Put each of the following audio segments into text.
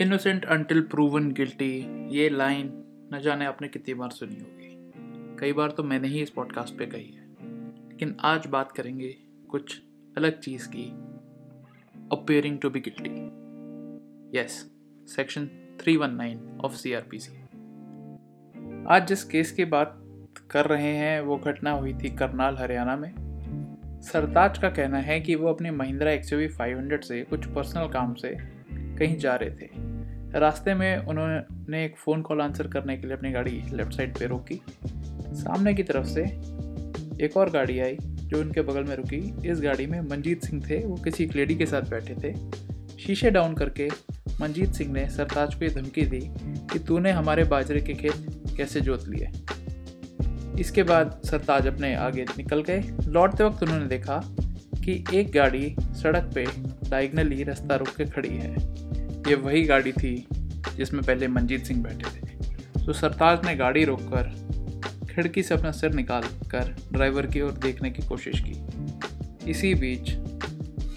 innocent until proven guilty ये line न जाने आपने कितनी बार सुनी होगी। कई बार तो मैंने ही इस पॉडकास्ट पे कही है। लेकिन आज बात करेंगे कुछ अलग चीज़ की appearing to be guilty yes section 319 of CrPC आज जिस केस की बात कर रहे हैं, वो घटना हुई थी करनाल, हरियाणा में। सरताज का कहना है कि वो अपने महिंद्रा एक्स फाइव से कुछ पर्सनल काम से कहीं जा रहे थे। रास्ते में उन्होंने एक फ़ोन कॉल आंसर करने के लिए अपनी गाड़ी लेफ़्ट साइड पे रोकी। सामने की तरफ़ से एक और गाड़ी आई, जो उनके बगल में रुकी। इस गाड़ी में मंजीत सिंह थे। वो किसी एक लेडी के साथ बैठे थे। शीशे डाउन करके मंजीत सिंह ने सरताज को ये धमकी दी कि तूने हमारे बाजरे के खेत कैसे जोत लिए। इसके बाद सरताज अपने आगे निकल गए। लौटते वक्त उन्होंने देखा कि एक गाड़ी सड़क पे डायगनली रास्ता रुक के खड़ी है। ये वही गाड़ी थी जिसमें पहले मंजीत सिंह बैठे थे। तो सरताज ने गाड़ी रोककर खिड़की से अपना सिर निकाल कर ड्राइवर की ओर देखने की कोशिश की। इसी बीच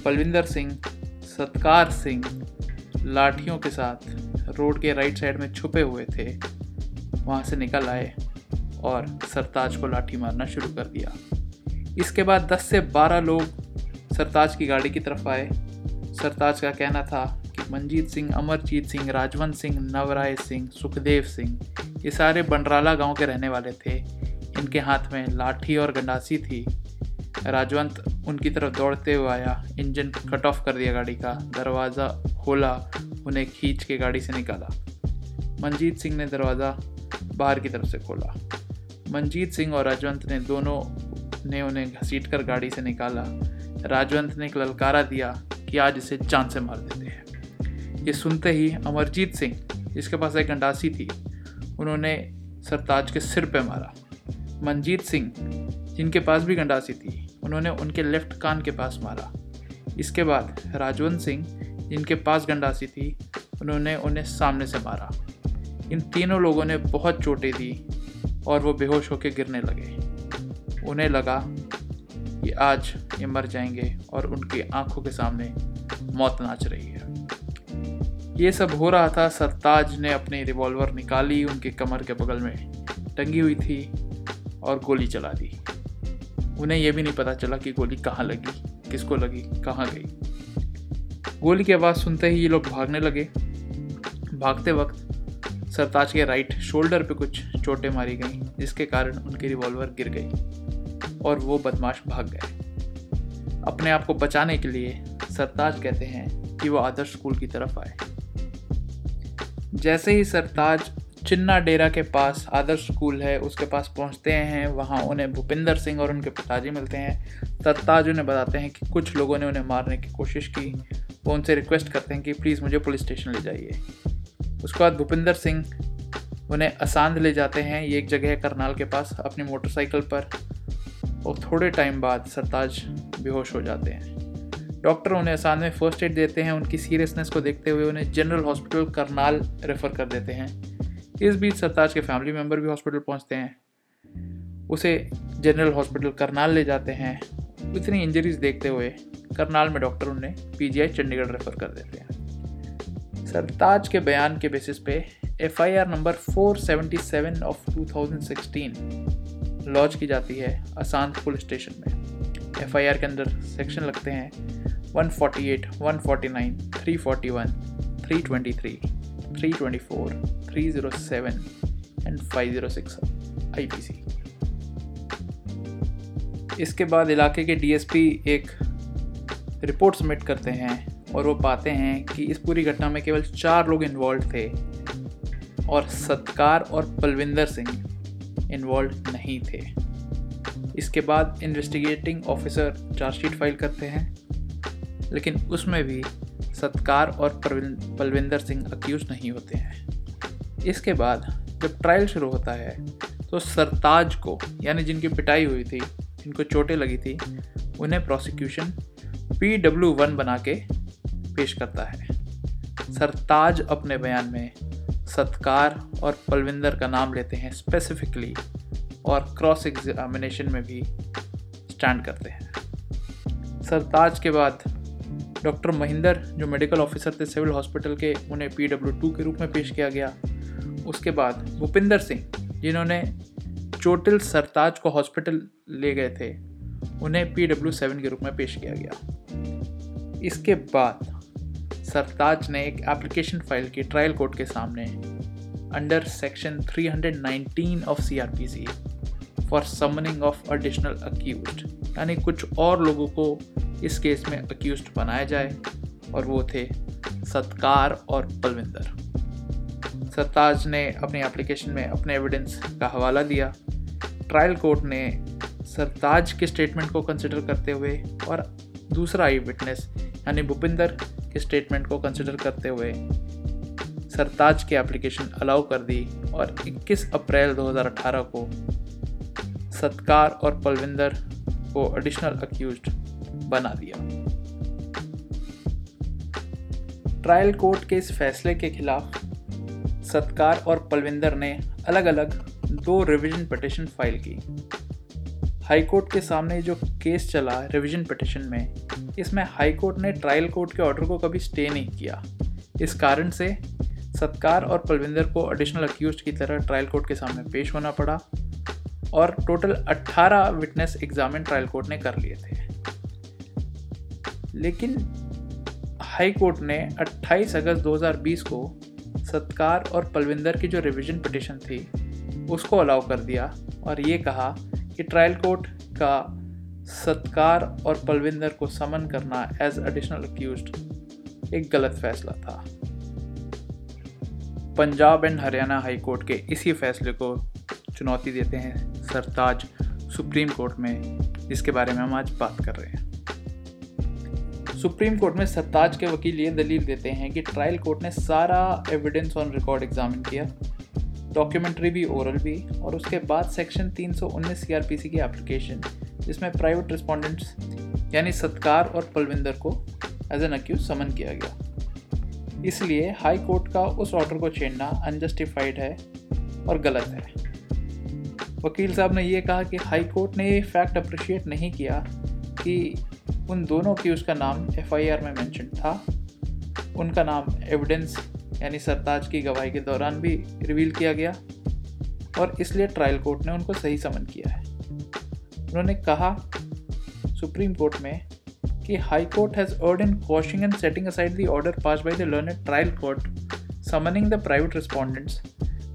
पलविंदर सिंह, सत्कार सिंह लाठियों के साथ रोड के राइट साइड में छुपे हुए थे, वहाँ से निकल आए और सरताज को लाठी मारना शुरू कर दिया। इसके बाद 10 से 12 लोग सरताज की गाड़ी की तरफ़ आए। सरताज का कहना था मंजीत सिंह, अमरजीत सिंह, राजवंत सिंह, नवराय सिंह, सुखदेव सिंह, ये सारे बंडराला गाँव के रहने वाले थे। इनके हाथ में लाठी और गंडासी थी। राजवंत उनकी तरफ़ दौड़ते हुए आया। इंजन कट ऑफ़ कर दिया गाड़ी का। दरवाज़ा खोला, उन्हें खींच के गाड़ी से निकाला। मंजीत सिंह ने दरवाज़ा बाहर की तरफ़ से खोला। मंजीत सिंह और राजवंत ने दोनों ने उन्हें घसीट कर गाड़ी से निकाला। राजवंत ने एक ललकारा दिया कि आज इसे जान से मार देते। ये सुनते ही अमरजीत सिंह, जिसके पास एक गंडासी थी, उन्होंने सरताज के सिर पे मारा। मनजीत सिंह, जिनके पास भी गंडासी थी, उन्होंने उनके लेफ़्ट कान के पास मारा। इसके बाद राजवंत सिंह, जिनके पास गंडासी थी, उन्होंने उन्हें सामने से मारा। इन तीनों लोगों ने बहुत चोटें दी और वो बेहोश होकर गिरने लगे। उन्हें लगा कि आज ये मर जाएँगे और उनकी आँखों के सामने मौत नाच रही है। ये सब हो रहा था, सरताज ने अपनी रिवॉल्वर निकाली उनके कमर के बगल में। टंगी हुई थी और गोली चला दी। उन्हें यह भी नहीं पता चला कि गोली कहाँ लगी, किसको लगी, कहाँ गई। गोली की आवाज़ सुनते ही ये लोग भागने लगे। भागते वक्त सरताज के राइट शोल्डर पे कुछ चोटें मारी गई, जिसके कारण उनकी रिवॉल्वर गिर गई और वो बदमाश भाग गए। अपने आप को बचाने के लिए सरताज कहते हैं कि वो आदर्श स्कूल की तरफ़ आए। जैसे ही सरताज चिन्ना डेरा के पास आदर्श स्कूल है, उसके पास पहुँचते हैं, वहाँ उन्हें भूपिंदर सिंह और उनके पिताजी मिलते हैं। सरताज उन्हें बताते हैं कि कुछ लोगों ने उन्हें मारने की कोशिश की। वो उनसे रिक्वेस्ट करते हैं कि प्लीज़ मुझे पुलिस स्टेशन ले जाइए। उसके बाद भूपिंदर सिंह उन्हें असांध ले जाते हैं, ये एक जगह है करनाल के पास, अपनी मोटरसाइकिल पर। और थोड़े टाइम बाद सरताज बेहोश हो जाते हैं। डॉक्टर उन्हें आसान में फ़र्स्ट एड देते हैं, उनकी सीरियसनेस को देखते हुए उन्हें जनरल हॉस्पिटल करनाल रेफ़र कर देते हैं। इस बीच सरताज के फैमिली मेंबर भी हॉस्पिटल पहुँचते हैं। उसे जनरल हॉस्पिटल करनाल ले जाते हैं। इतनी इंजरीज देखते हुए करनाल में डॉक्टर उन्हें पीजीआई चंडीगढ़ रेफ़र कर देते हैं। सरताज के बयान के बेसिस पे एफआईआर नंबर 477 ऑफ़ 2016 लॉन्च की जाती है असांत पुलिस स्टेशन में। एफआईआर के अंदर सेक्शन लगते हैं। 148, 149, 341, 323, 324, 307 एंड 506 आईपीसी इसके बाद इलाके के डीएसपी एक रिपोर्ट सबमिट करते हैं और वो पाते हैं कि इस पूरी घटना में केवल चार लोग इन्वॉल्व थे और सत्कार और पलविंदर सिंह इन्वॉल्व नहीं थे। इसके बाद इन्वेस्टिगेटिंग ऑफिसर चार्जशीट फ़ाइल करते हैं। लेकिन उसमें भी सत्कार और पलविंदर सिंह अक्यूज नहीं होते हैं। इसके बाद जब ट्रायल शुरू होता है तो सरताज को, यानी जिनकी पिटाई हुई थी, जिनको चोटें लगी थी, उन्हें प्रोसिक्यूशन पी डब्ल्यू वन बना के पेश करता है। सरताज अपने बयान में सत्कार और पलविंदर का नाम लेते हैं स्पेसिफिकली और क्रॉस एग्जामिनेशन में भी स्टैंड करते हैं। सरताज के बाद डॉक्टर महिंदर, जो मेडिकल ऑफिसर थे सिविल हॉस्पिटल के, उन्हें पी के रूप में पेश किया गया। उसके बाद भूपिंदर सिंह, जिन्होंने चोटिल सरताज को हॉस्पिटल ले गए थे, उन्हें पी डब्ल्यू सेवन के रूप में पेश किया गया। इसके बाद सरताज ने एक एप्लीकेशन फ़ाइल की ट्रायल कोर्ट के सामने, under section 319 of CrPC for summoning of additional accused यानी कुछ और लोगों को इस केस में अक्यूज बनाया जाए, और वो थे सत्कार और पलविंदर सरताज ने अपनी एप्लीकेशन में अपने एविडेंस का हवाला दिया। ट्रायल कोर्ट ने सरताज के स्टेटमेंट को कंसिडर करते हुए और दूसरा आई विटनेस यानी भूपिंदर के स्टेटमेंट को कंसिडर करते हुए सरताज की एप्लीकेशन अलाउ कर दी और 21 अप्रैल 2018 को सत्कार और पलविंदर को एडिशनल अक्यूज बना दिया। ट्रायल कोर्ट के इस फैसले के खिलाफ सत्कार और पलविंदर ने अलग अलग दो रिवीजन पटिशन फ़ाइल की। हाई कोर्ट के सामने जो केस चला रिवीजन पटिशन में, इसमें हाई कोर्ट ने ट्रायल कोर्ट के ऑर्डर को कभी स्टे नहीं किया। इस कारण से सत्कार और पलविंदर को एडिशनल अक्यूज की तरह ट्रायल कोर्ट के सामने पेश होना पड़ा। और total 18 witness examine trial court ने कर लिए थे। लेकिन हाई कोर्ट ने 28 अगस्त 2020 को सत्कार और पलविंदर की जो रिवीजन पिटिशन थी, उसको अलाउ कर दिया और ये कहा कि ट्रायल कोर्ट का सत्कार और पलविंदर को समन करना एज एडिशनल अक्यूज एक गलत फैसला था। Punjab and Haryana high court के इसी फैसले को चुनौती देते हैं सरताज सुप्रीम कोर्ट में जिसके बारे में हम आज बात कर रहे हैं। सुप्रीम कोर्ट में सरताज के वकील ये दलील देते हैं कि ट्रायल कोर्ट ने सारा एविडेंस ऑन रिकॉर्ड एग्जामिन किया डॉक्यूमेंट्री भी ओरल भी, और उसके बाद सेक्शन 319 सीआरपीसी की एप्लीकेशन जिसमें प्राइवेट रिस्पोंडेंट्स यानी सत्कार और पलविंदर को एज एन अक्यूज समन किया गया। इसलिए हाई कोर्ट का उस ऑर्डर को छेड़ना अनजस्टिफाइड है और गलत है। वकील साहब ने यह कहा कि हाई कोर्ट ने ये फैक्ट अप्रिशिएट नहीं किया कि उन दोनों की उसका नाम एफआईआर में मैंशन था। उनका नाम एविडेंस यानी सरताज की गवाही के दौरान भी रिवील किया गया और इसलिए ट्रायल कोर्ट ने उनको सही समन किया है। उन्होंने कहा सुप्रीम कोर्ट में कि high court has erred in quashing and setting aside the order pass by the learned trial court summoning the private respondents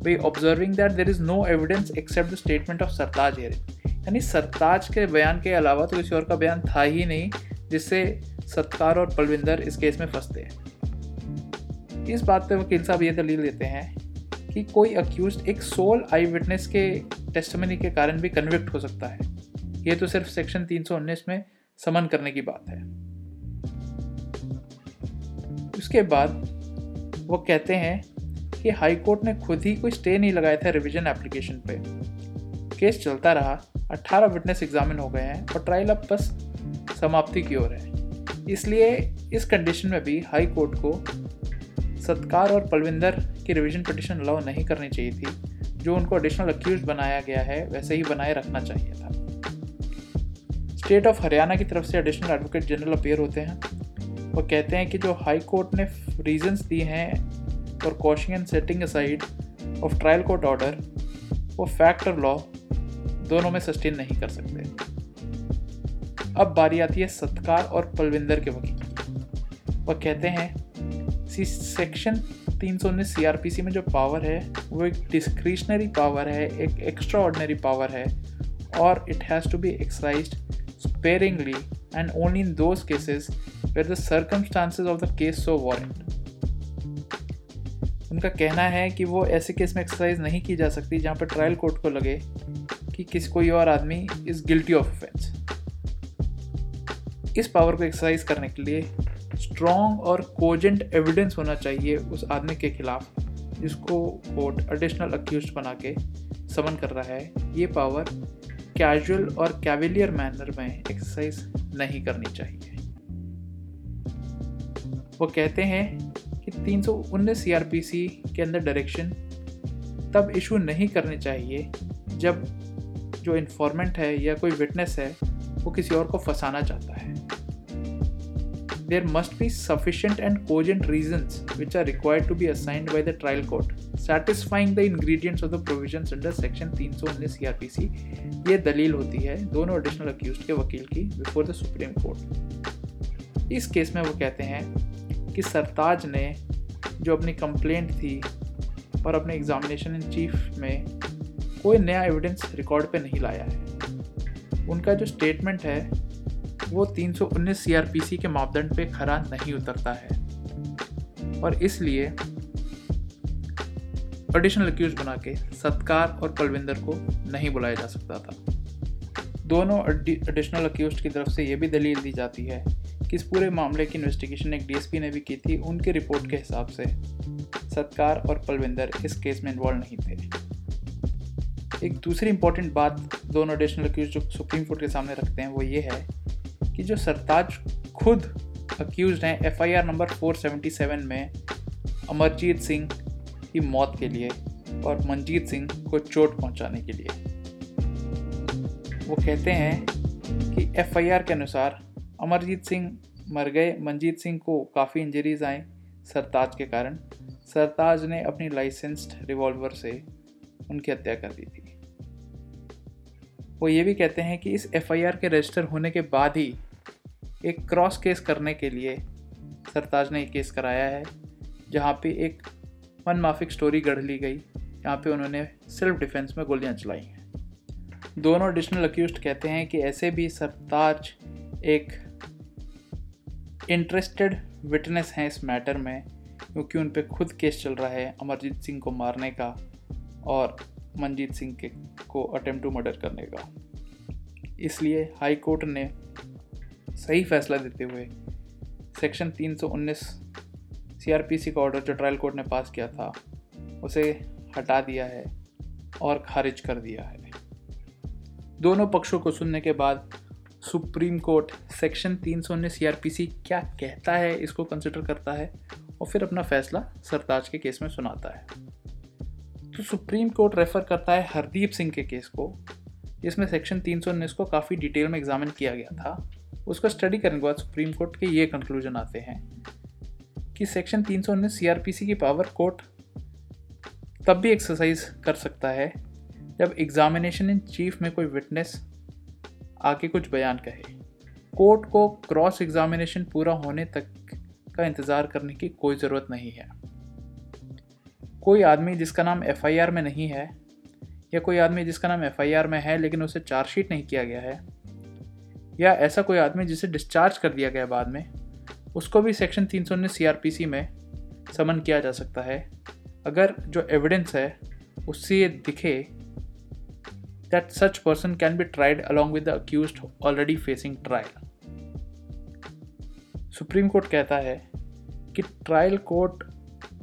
by observing that there is no evidence except the statement of Sartaj hearing. यानी सरताज के बयान के अलावा तो किसी और का बयान था ही नहीं, जिससे सत्कार और पलविंदर इस केस में फंसते हैं। इस बात पे वकील साहब ये दलील देते हैं कि कोई अक्यूज एक सोल आई विटनेस के टेस्टमनी के कारण भी कन्विक्ट हो सकता है। ये तो सिर्फ़ सेक्शन 319 में समन करने की बात है। उसके बाद वो कहते हैं कि हाई कोर्ट ने खुद ही कोई स्टे नहीं लगाया था रिवीजन एप्लीकेशन पे। केस चलता रहा 18 विटनेस एग्जामिन हो गए हैं और ट्रायल अब बस समाप्ति की ओर है। इसलिए इस कंडीशन में भी हाई कोर्ट को सत्कार और पलविंदर की रिवीजन पिटिशन अलाउ नहीं करनी चाहिए थी। जो उनको एडिशनल अक्यूज बनाया गया है, वैसे ही बनाए रखना चाहिए था। स्टेट ऑफ़ हरियाणा की तरफ़ से एडिशनल एडवोकेट जनरल अपेयर होते हैं। वो कहते हैं कि जो हाई कोर्ट ने रीजंस दिए हैं for quashing and setting aside of trial court order वो फैक्ट और लॉ दोनों में सस्टेन नहीं कर सकते। अब बारी आती है सत्कार और पलविंदर के वकील वह कहते हैं, सी सेक्शन तीन सौ उन्नीस सी आर पी सी में जो पावर है, वो एक डिस्क्रिशनरी पावर है, एक एक्स्ट्रा ऑर्डनरी पावर है और it has to be exercise sparingly and only in those cases where the circumstances of the case so warrant उनका कहना है कि वो ऐसे केस में एक्सरसाइज नहीं की जा सकती जहाँ पर ट्रायल कोर्ट को लगे कि किस, कोई और आदमी इज़ गिल्टी ऑफ़ ऑफेंस इस पावर को एक्सरसाइज करने के लिए स्ट्रॉन्ग और कोजेंट एविडेंस होना चाहिए उस आदमी के खिलाफ, जिसको कोर्ट एडिशनल अक्यूज बना के समन कर रहा है। ये पावर कैजुअल और कैविलियर मैनर में एक्सरसाइज नहीं करनी चाहिए। वो कहते हैं तीन सौ उन्नीस सी के अंदर डायरेक्शन तब इशू नहीं करने चाहिए जब जो इन्फॉर्मेंट है या कोई विटनेस है, वो किसी और को फंसाना चाहता है। There must be sufficient and cogent reason which are required to be assigned by the trial court satisfying the ingredients of the provision under section तीन सौ उन्नीस सी आर पी सी ये दलील होती है दोनों एडिशनल अक्यूज के वकील की बिफोर द सुप्रीम कोर्ट इस केस में वो कहते हैं कि सरताज ने जो अपनी कंप्लेंट थी और अपने एग्जामिनेशन इन चीफ में कोई नया एविडेंस रिकॉर्ड पे नहीं लाया है। उनका जो स्टेटमेंट है, वो 319 सीआरपीसी के मापदंड पे खरा नहीं उतरता है। और इसलिए एडिशनल अक्यूज बना के सत्कार और पलविंदर को नहीं बुलाया जा सकता था। दोनों एडिशनल अक्यूज की तरफ़ से ये भी दलील दी जाती है कि इस पूरे मामले की इन्वेस्टिगेशन एक डीएसपी ने भी की थी उनकी रिपोर्ट के हिसाब से। सत्कार और पलविंदर इस केस में इन्वॉल्व नहीं थे। एक दूसरी इंपॉर्टेंट बात दोनों एडिशनल अक्यूज जो सुप्रीम कोर्ट के सामने रखते हैं वो ये है कि जो सरताज खुद अक्यूज हैं एफआईआर नंबर 477 में अमरजीत सिंह की मौत के लिए और मनजीत सिंह को चोट पहुँचाने के लिए। वो कहते हैं कि एफआईआर के अनुसार अमरजीत सिंह मर गए। मंजीत सिंह को काफ़ी इंजरीज आए सरताज के कारण। सरताज ने अपनी लाइसेंस्ड रिवॉल्वर से उनकी हत्या कर दी थी। वो ये भी कहते हैं कि इस एफआईआर के रजिस्टर होने के बाद ही एक क्रॉस केस करने के लिए सरताज ने एक केस कराया है, जहाँ पे एक वन माफिक स्टोरी गढ़ ली गई, जहाँ पे उन्होंने सेल्फ डिफेंस में गोलियाँ चलाई हैं। दोनों एडिशनल अक्यूज कहते हैं कि ऐसे भी सरताज एक इंटरेस्टेड विटनेस हैं इस मैटर में, क्योंकि उन पर खुद केस चल रहा है अमरजीत सिंह को मारने का और मनजीत सिंह के को अटेम्प्ट टू मर्डर करने का। इसलिए हाई कोर्ट ने सही फैसला देते हुए सेक्शन 319 सीआरपीसी का ऑर्डर जो ट्रायल कोर्ट ने पास किया था, उसे हटा दिया है और खारिज कर दिया है। दोनों पक्षों को सुनने के बाद सुप्रीम कोर्ट सेक्शन 319 सीआरपीसी क्या कहता है, इसको कंसिडर करता है और फिर अपना फैसला सरताज के केस में सुनाता है। तो सुप्रीम कोर्ट रेफर करता है हरदीप सिंह के केस को, जिसमें सेक्शन तीन सौ उन्नीस को काफ़ी डिटेल में एग्जामिन किया गया था। उसको स्टडी करने के बाद सुप्रीम कोर्ट के ये कंक्लूजन आते हैं कि सेक्शन तीन सौ उन्नीस सी की पावर कोर्ट तब भी एक्सरसाइज कर सकता है जब एग्जामिनेशन इन चीफ में कोई विटनेस आके कुछ बयान कहे। कोर्ट को क्रॉस एग्जामिनेशन पूरा होने तक का इंतज़ार करने की कोई ज़रूरत नहीं है। कोई आदमी जिसका नाम एफआईआर में नहीं है या कोई आदमी जिसका नाम एफआईआर में है लेकिन उसे चार्जशीट नहीं किया गया है या ऐसा कोई आदमी जिसे डिस्चार्ज कर दिया गया बाद में, उसको भी सेक्शन तीन सौ उन्नीस सी में समन किया जा सकता है। अगर जो एविडेंस है, उससे ये दिखे that such person can be tried along with the accused already facing trial supreme court कहता है कि trial court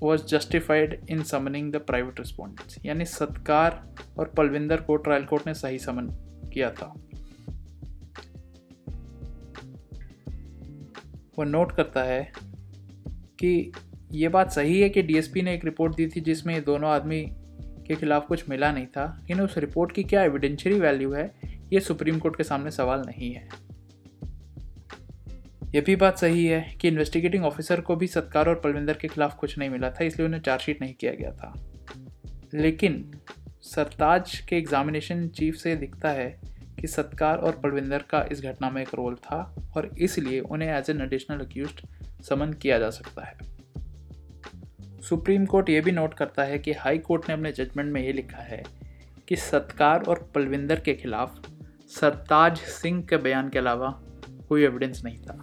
was justified in summoning the private respondents यानी सत्कार और पलविंदर को ट्रायल कोर्ट ने सही समन किया था। वह नोट करता है कि ये बात सही है कि डीएसपी ने एक रिपोर्ट दी थी जिसमें दोनों आदमी के खिलाफ कुछ मिला नहीं था लेकिन उस रिपोर्ट की क्या एविडेंशरी वैल्यू है, ये सुप्रीम कोर्ट के सामने सवाल नहीं है। यह भी बात सही है कि इन्वेस्टिगेटिंग ऑफिसर को भी सत्कार और पलविंदर के खिलाफ कुछ नहीं मिला था, इसलिए उन्हें चार्जशीट नहीं किया गया था। लेकिन सरताज के एग्जामिनेशन चीफ से दिखता है कि सत्कार और पलविंदर का इस घटना में एक रोल था, और इसलिए उन्हें as an additional accused summon किया जा सकता है। सुप्रीम कोर्ट ये भी नोट करता है कि हाई कोर्ट ने अपने जजमेंट में ये लिखा है कि सत्कार और पलविंदर के खिलाफ सरताज सिंह के बयान के अलावा कोई एविडेंस नहीं था।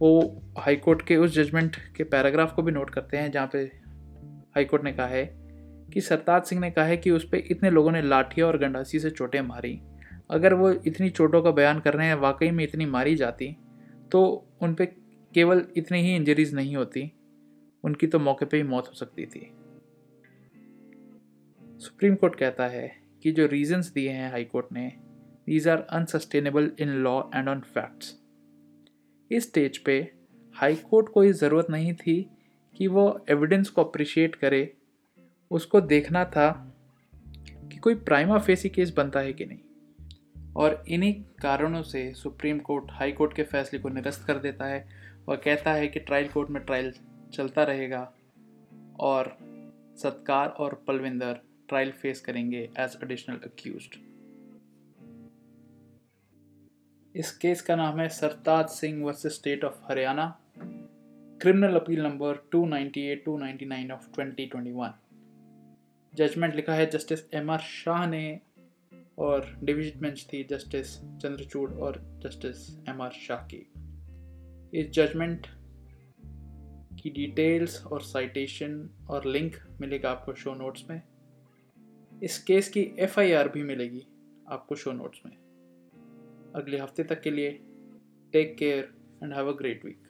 वो हाई कोर्ट के उस जजमेंट के पैराग्राफ को भी नोट करते हैं जहाँ पे हाई कोर्ट ने कहा है कि सरताज सिंह ने कहा है कि उस पर इतने लोगों ने लाठियाँ और गंडासी से चोटें मारी। अगर वो इतनी चोटों का बयान कर रहे हैं, वाकई में इतनी मारी जाती तो उन पर केवल इतनी ही इंजरीज नहीं होती। उनकी तो मौके पे ही मौत हो सकती थी। सुप्रीम कोर्ट कहता है कि जो रीजंस दिए हैं हाई कोर्ट ने these are unsustainable in law and on facts इस स्टेज पे हाई कोर्ट को ये ज़रूरत नहीं थी कि वो एविडेंस को अप्रिशिएट करे। उसको देखना था कि कोई प्राइमा फेसी केस बनता है कि नहीं। और इन्हीं कारणों से सुप्रीम कोर्ट हाई कोर्ट के फैसले को निरस्त कर देता है और कहता है कि ट्रायल कोर्ट में ट्रायल चलता रहेगा और सत्कार और पलविंदर ट्रायल फेस करेंगे एज एडिशनल अक्यूज इस केस का नाम है Sartaj Singh versus state of Haryana. Criminal appeal number 298 299 of 2021 judgment लिखा है जस्टिस एम आर शाह ने और डिविजन बेंच थी जस्टिस चंद्रचूड़ और जस्टिस एम आर शाह की। इस जजमेंट की डिटेल्स और साइटेशन और लिंक मिलेगा आपको शो नोट्स में। इस केस की एफआईआर भी मिलेगी आपको शो नोट्स में। अगले हफ़्ते तक के लिए take care and have a great week